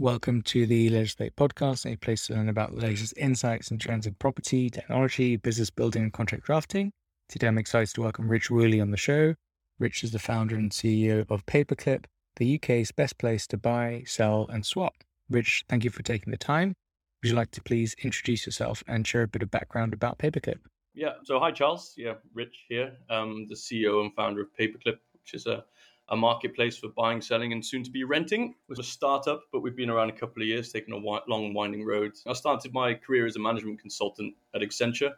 Welcome to the Legislate podcast, a place to learn about the latest insights and trends in property, technology, business building, and contract drafting. Today, I'm excited to welcome Rich Woolley on the show. Rich is the founder and CEO of Paperclip, the UK's best place to buy, sell, and swap. Rich, thank you for taking the time. Would you like to please introduce yourself and share a bit of background about Paperclip? Yeah. So, hi, Charles. Yeah, Rich here. The CEO and founder of Paperclip, which is a a marketplace for buying, selling, and soon to be renting. It was a startup, but we've been around a couple of years, taking a long, winding road. I started my career as a management consultant at Accenture.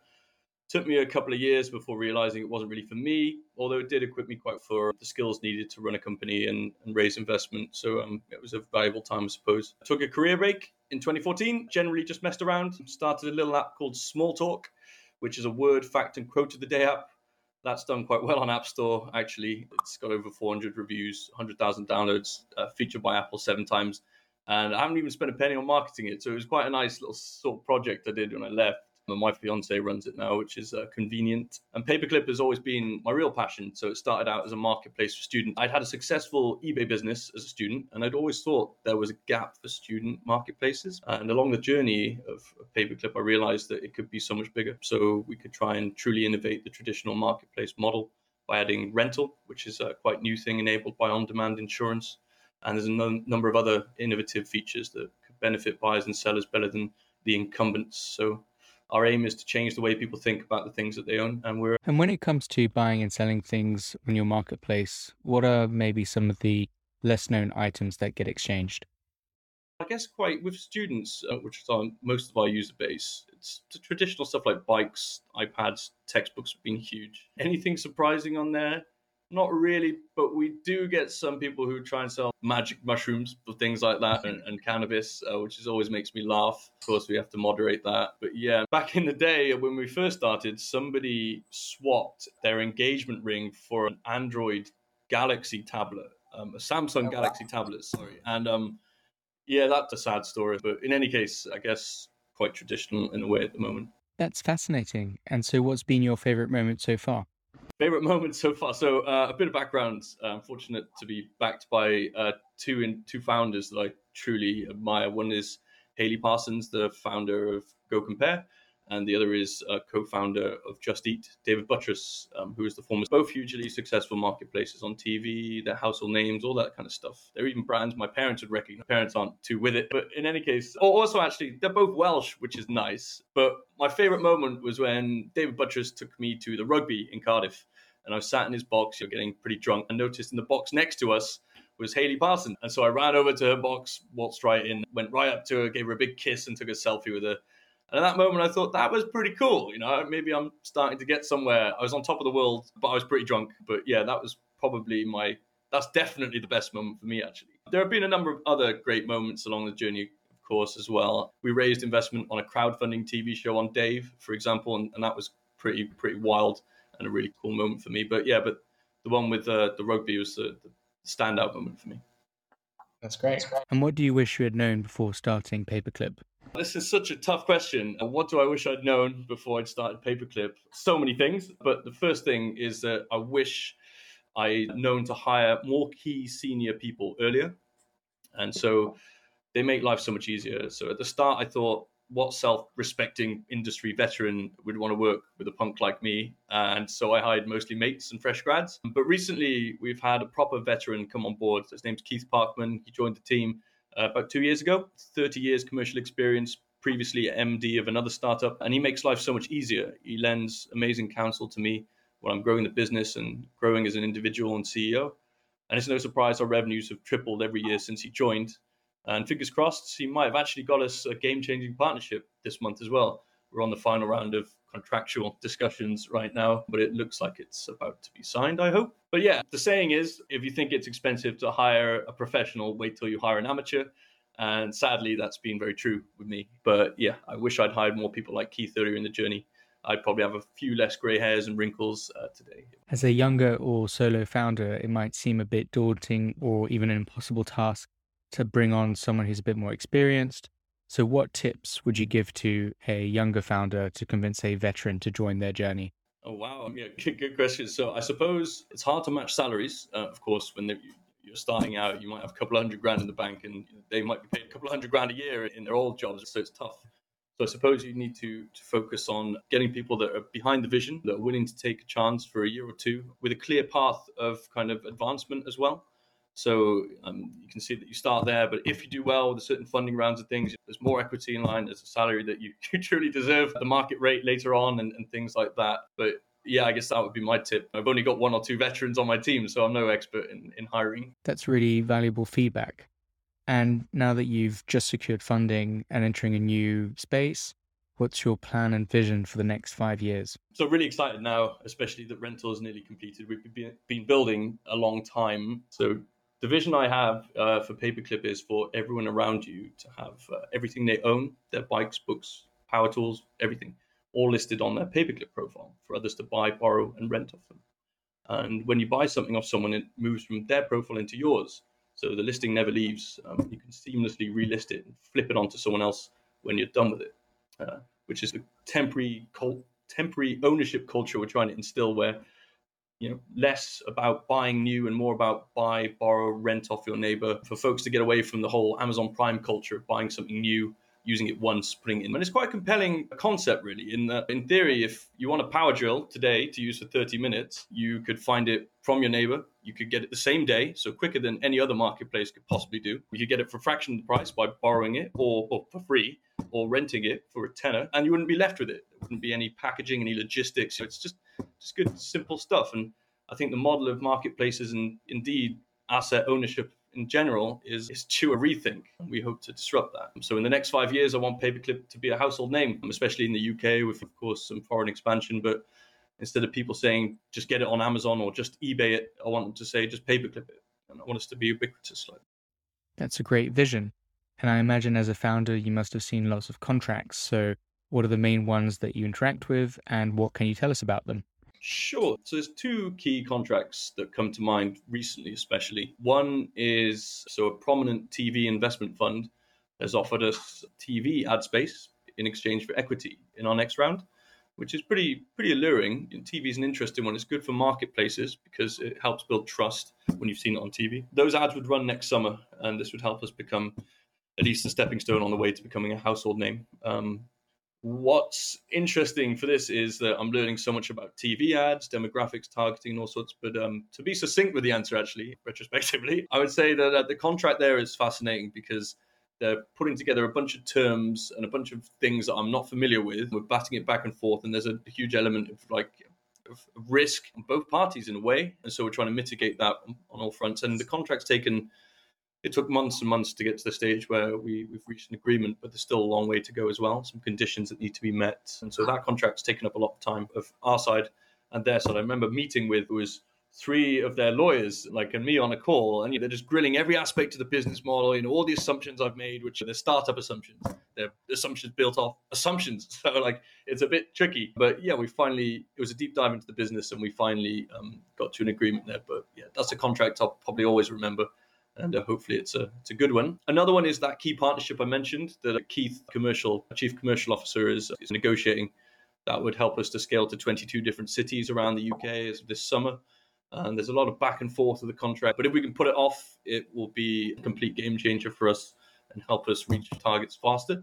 Took me a couple of years before realizing it wasn't really for me, although it did equip me quite for the skills needed to run a company and, and raise investment. So um, it was a valuable time, I suppose. I took a career break in 2014, generally just messed around, started a little app called Smalltalk, which is a word, fact, and quote of the day app that's done quite well on App Store, actually. It's got over 400 reviews, 100,000 downloads, uh, featured by Apple seven times. And I haven't even spent a penny on marketing it. So it was quite a nice little sort of project I did when I left my fiance runs it now, which is uh, convenient. And Paperclip has always been my real passion. So it started out as a marketplace for students. I'd had a successful eBay business as a student, and I'd always thought there was a gap for student marketplaces. And along the journey of, Paperclip, I realized that it could be so much bigger. So we could try and truly innovate the traditional marketplace model by adding rental, which is a quite new thing enabled by on demand insurance. And there's a no- number of other innovative features that could benefit buyers and sellers better than the incumbents. So our aim is to change the way people think about the things that they own and we're and when it comes to buying and selling things on your marketplace what are maybe some of the less known items that get exchanged? I guess quite with students uh, which is on most of our user base it's traditional stuff like bikes ipads textbooks have been huge. Anything surprising on there not really, but we do get some people who try and sell magic mushrooms for things like that and, and cannabis, uh, which is always makes me laugh. Of course, we have to moderate that. But yeah, back in the day when we first started, somebody swapped their engagement ring for an Android Galaxy tablet, um, a Samsung oh, Galaxy wow. tablet, sorry. And um, yeah, that's a sad story. But in any case, I guess quite traditional in a way at the moment. That's fascinating. And so, what's been your favorite moment so far? Favorite moment so far. So uh, a bit of background. Uh, I'm fortunate to be backed by uh, two in, two founders that I truly admire. One is Hayley Parsons, the founder of Go Compare, and the other is a co-founder of Just Eat, David Buttress, um, who is the former. Both hugely successful marketplaces on TV, their household names, all that kind of stuff. They're even brands my parents would recognize. My parents aren't too with it, but in any case, also actually they're both Welsh, which is nice. But my favorite moment was when David Buttress took me to the rugby in Cardiff, and I was sat in his box, you're getting pretty drunk, and noticed in the box next to us was Hayley Parsons. And so I ran over to her box, waltzed right in, went right up to her, gave her a big kiss, and took a selfie with her. And at that moment, I thought that was pretty cool. You know, maybe I'm starting to get somewhere. I was on top of the world, but I was pretty drunk. But yeah, that was probably my, that's definitely the best moment for me, actually. There have been a number of other great moments along the journey, of course, as well. We raised investment on a crowdfunding TV show on Dave, for example, and, and that was pretty, pretty wild and a really cool moment for me. But yeah, but the one with uh, the rugby was the, the standout moment for me. That's great. And what do you wish you had known before starting Paperclip? This is such a tough question. Uh, what do I wish I'd known before I'd started Paperclip? So many things, but the first thing is that I wish I'd known to hire more key senior people earlier. And so they make life so much easier. So at the start, I thought, what self-respecting industry veteran would want to work with a punk like me and so i hired mostly mates and fresh grads but recently we've had a proper veteran come on board his name's keith parkman he joined the team uh, about two years ago. 30 years commercial experience, previously MD of another startup, and he makes life so much easier. He lends amazing counsel to me while I'm growing the business and growing as an individual and CEO. And it's no surprise our revenues have tripled every year since he joined. And fingers crossed, he might have actually got us a game changing partnership this month as well. We're on the final round of contractual discussions right now, but it looks like it's about to be signed, I hope. But yeah, the saying is if you think it's expensive to hire a professional, wait till you hire an amateur. And sadly, that's been very true with me. But yeah, I wish I'd hired more people like Keith earlier in the journey. I'd probably have a few less grey hairs and wrinkles uh, today. As a younger or solo founder, it might seem a bit daunting or even an impossible task to bring on someone who's a bit more experienced so, what tips would you give to a younger founder to convince a veteran to join their journey? Oh wow, yeah, good, good question. So, I suppose it's hard to match salaries, uh, of course, when you're starting out, you might have a couple of hundred grand in the bank, and they might be paid a couple of hundred grand a year in their old jobs. So it's tough. So I suppose you need to, to focus on getting people that are behind the vision, that are willing to take a chance for a year or two with a clear path of kind of advancement as well. So um, you can see that you start there, but if you do well with a certain funding rounds of things, there's more equity in line, there's a salary that you, you truly deserve, the market rate later on, and, and things like that. But yeah, I guess that would be my tip. I've only got one or two veterans on my team, so I'm no expert in, in hiring. That's really valuable feedback. And now that you've just secured funding and entering a new space, what's your plan and vision for the next five years? So, really excited now, especially that rental is nearly completed. We've been building a long time. So, the vision I have uh, for Paperclip is for everyone around you to have uh, everything they own their bikes, books, power tools, everything all listed on their Paperclip profile for others to buy, borrow, and rent off them. And when you buy something off someone, it moves from their profile into yours. So the listing never leaves. Um, you can seamlessly relist it and flip it onto someone else when you're done with it, uh, which is a temporary cult, temporary ownership culture we're trying to instill, where you know less about buying new and more about buy, borrow, rent off your neighbor. For folks to get away from the whole Amazon Prime culture of buying something new using it once, putting it in. And it's quite a compelling concept, really, in that, in theory, if you want a power drill today to use for 30 minutes, you could find it from your neighbor. You could get it the same day, so quicker than any other marketplace could possibly do. You could get it for a fraction of the price by borrowing it or, or for free or renting it for a tenner, and you wouldn't be left with it. There wouldn't be any packaging, any logistics. So it's just, just good, simple stuff. And I think the model of marketplaces and indeed asset ownership in general is, is to a rethink. We hope to disrupt that. So in the next five years, I want Paperclip to be a household name, especially in the UK with, of course, some foreign expansion. But instead of people saying just get it on Amazon or just eBay it, I want them to say just Paperclip it. And I want us to be ubiquitous. Like. That's a great vision. And I imagine as a founder, you must have seen lots of contracts. So what are the main ones that you interact with and what can you tell us about them? Sure. So there's two key contracts that come to mind recently, especially. One is so a prominent TV investment fund has offered us TV ad space in exchange for equity in our next round, which is pretty pretty alluring. TV is an interesting one. It's good for marketplaces because it helps build trust when you've seen it on TV. Those ads would run next summer, and this would help us become at least a stepping stone on the way to becoming a household name. Um, what's interesting for this is that I'm learning so much about TV ads, demographics, targeting, and all sorts. But um, to be succinct with the answer, actually, retrospectively, I would say that uh, the contract there is fascinating because they're putting together a bunch of terms and a bunch of things that I'm not familiar with. We're batting it back and forth, and there's a huge element of like of risk on both parties in a way, and so we're trying to mitigate that on all fronts. And the contract's taken it took months and months to get to the stage where we, we've reached an agreement, but there's still a long way to go as well. Some conditions that need to be met. And so that contract's taken up a lot of time of our side and their side. I remember meeting with was three of their lawyers, like and me on a call, and they're just grilling every aspect of the business model, you know, all the assumptions I've made, which are the startup assumptions. They're assumptions built off assumptions. So like it's a bit tricky. But yeah, we finally it was a deep dive into the business and we finally um, got to an agreement there. But yeah, that's a contract I'll probably always remember and uh, hopefully it's a it's a good one. Another one is that key partnership I mentioned that Keith, commercial chief commercial officer, is is negotiating. That would help us to scale to 22 different cities around the UK this summer. And there's a lot of back and forth of the contract, but if we can put it off, it will be a complete game changer for us and help us reach targets faster.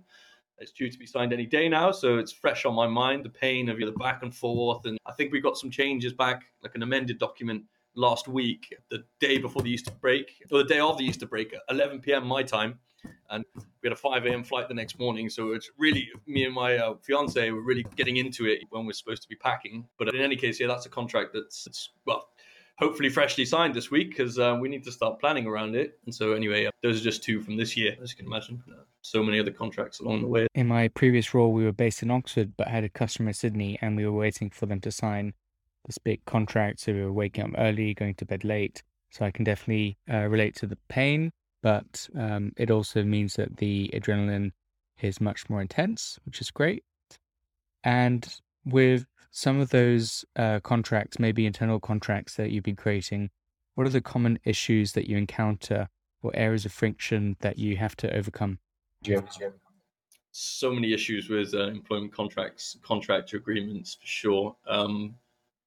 It's due to be signed any day now, so it's fresh on my mind. The pain of the back and forth, and I think we got some changes back, like an amended document last week, the day before the Easter break, or the day of the Easter break, at 11 p.m. my time. And we had a 5 a.m. flight the next morning. So it's really, me and my uh, fiance were really getting into it when we're supposed to be packing. But in any case, yeah, that's a contract that's, well, hopefully freshly signed this week because uh, we need to start planning around it. And so, anyway, uh, those are just two from this year, as you can imagine. Uh, so many other contracts along the way. In my previous role, we were based in Oxford, but had a customer in Sydney, and we were waiting for them to sign this big contract. So we were waking up early, going to bed late. So I can definitely uh, relate to the pain, but um, it also means that the adrenaline is much more intense, which is great. And with some of those uh, contracts, maybe internal contracts that you've been creating, what are the common issues that you encounter or areas of friction that you have to overcome? So many issues with uh, employment contracts, contractor agreements for sure. Um,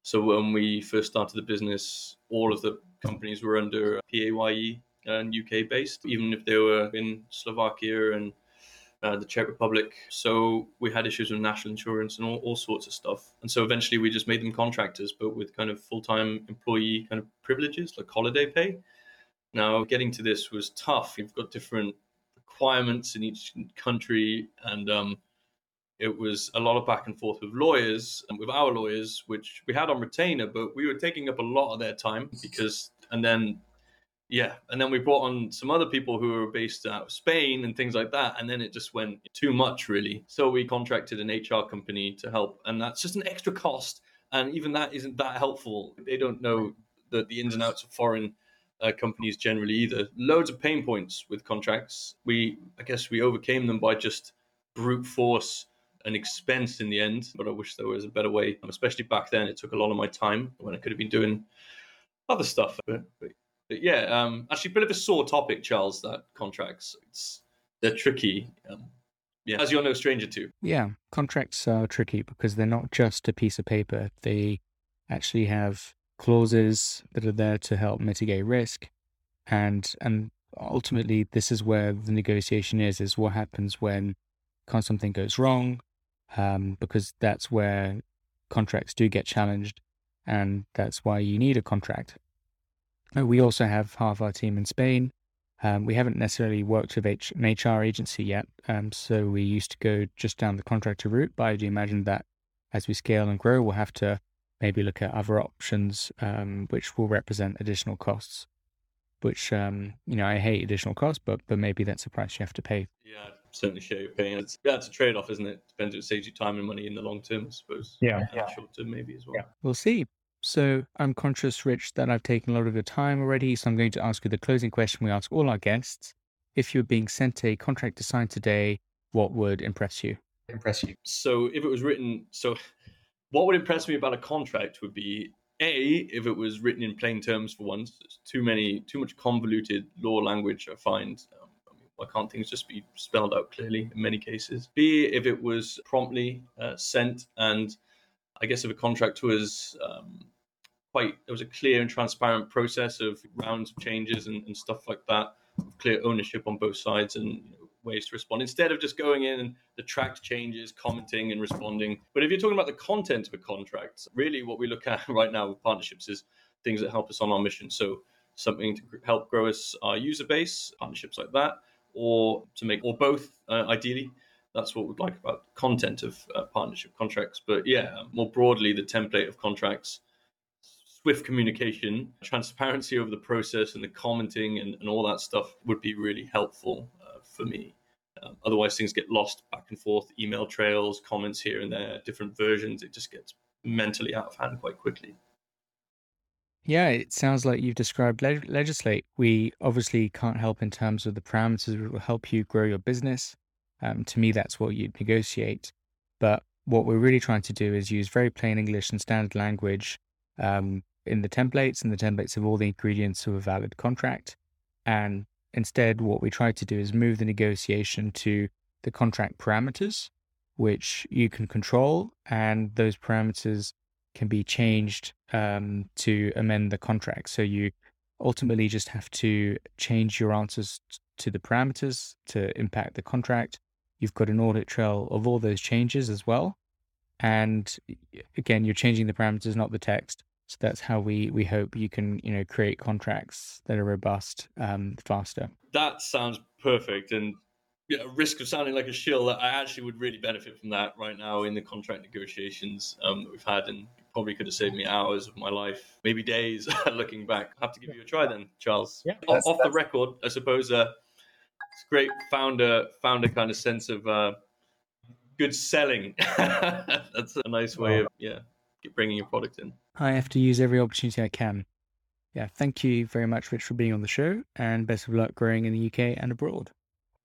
so when we first started the business, all of the companies were under PAYE and UK based, even if they were in Slovakia and uh, the Czech Republic. So we had issues with national insurance and all, all sorts of stuff. And so eventually we just made them contractors, but with kind of full time employee kind of privileges like holiday pay. Now, getting to this was tough. You've got different requirements in each country, and um, it was a lot of back and forth with lawyers and with our lawyers, which we had on retainer, but we were taking up a lot of their time because, and then yeah, and then we brought on some other people who were based out of Spain and things like that, and then it just went too much really. So we contracted an HR company to help, and that's just an extra cost, and even that isn't that helpful. They don't know the, the ins and outs of foreign uh, companies generally either. Loads of pain points with contracts. We, I guess, we overcame them by just brute force and expense in the end. But I wish there was a better way. Especially back then, it took a lot of my time when I could have been doing other stuff. But, but but yeah, um, actually, a bit of a sore topic, Charles. That contracts, it's they're tricky. Um, yeah, as you're no stranger to. Yeah, contracts are tricky because they're not just a piece of paper. They actually have clauses that are there to help mitigate risk, and and ultimately, this is where the negotiation is: is what happens when something goes wrong, um, because that's where contracts do get challenged, and that's why you need a contract. Uh, we also have half our team in Spain. Um, we haven't necessarily worked with H- an HR agency yet, um, so we used to go just down the contractor route. But I do imagine that as we scale and grow, we'll have to maybe look at other options, um, which will represent additional costs. Which um, you know, I hate additional costs, but but maybe that's a price you have to pay. Yeah, certainly share your pain. It's, yeah, it's a trade off, isn't it? Depends if it saves you time and money in the long term, I suppose. Yeah, yeah. short term maybe as well. Yeah. We'll see. So I'm conscious, Rich, that I've taken a lot of your time already. So I'm going to ask you the closing question we ask all our guests. If you're being sent a contract to sign today, what would impress you? Impress you. So if it was written, so what would impress me about a contract would be a if it was written in plain terms for once. too many, too much convoluted law language. I find. Um, I mean, why can't things just be spelled out clearly in many cases? B if it was promptly uh, sent and I guess if a contract was um, quite, there was a clear and transparent process of rounds of changes and, and stuff like that, clear ownership on both sides and you know, ways to respond instead of just going in and the tracked changes, commenting and responding. But if you're talking about the content of a contract, really what we look at right now with partnerships is things that help us on our mission. So something to help grow us our user base, partnerships like that, or to make or both uh, ideally that's what we'd like about content of uh, partnership contracts. But yeah, more broadly, the template of contracts, swift communication, transparency over the process, and the commenting and, and all that stuff would be really helpful uh, for me. Um, otherwise, things get lost back and forth, email trails, comments here and there, different versions. It just gets mentally out of hand quite quickly. Yeah, it sounds like you've described leg- legislate. We obviously can't help in terms of the parameters that will help you grow your business. Um, to me, that's what you'd negotiate. But what we're really trying to do is use very plain English and standard language um, in the templates, and the templates have all the ingredients of a valid contract. And instead, what we try to do is move the negotiation to the contract parameters, which you can control, and those parameters can be changed um, to amend the contract. So you ultimately just have to change your answers to the parameters to impact the contract. You've got an audit trail of all those changes as well. And again, you're changing the parameters, not the text. So that's how we we hope you can you know create contracts that are robust um, faster. That sounds perfect, and know, risk of sounding like a shill. I actually would really benefit from that right now in the contract negotiations um, that we've had, and probably could have saved me hours of my life, maybe days. looking back, I have to give you a try then, Charles. Yeah, off, off the record, I suppose. Uh, it's great founder founder kind of sense of uh, good selling. That's a nice way of yeah bringing your product in. I have to use every opportunity I can. Yeah, thank you very much, Rich, for being on the show, and best of luck growing in the UK and abroad.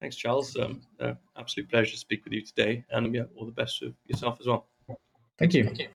Thanks, Charles. Um, uh, absolute pleasure to speak with you today, and yeah, all the best for yourself as well. Thank you. Thank you.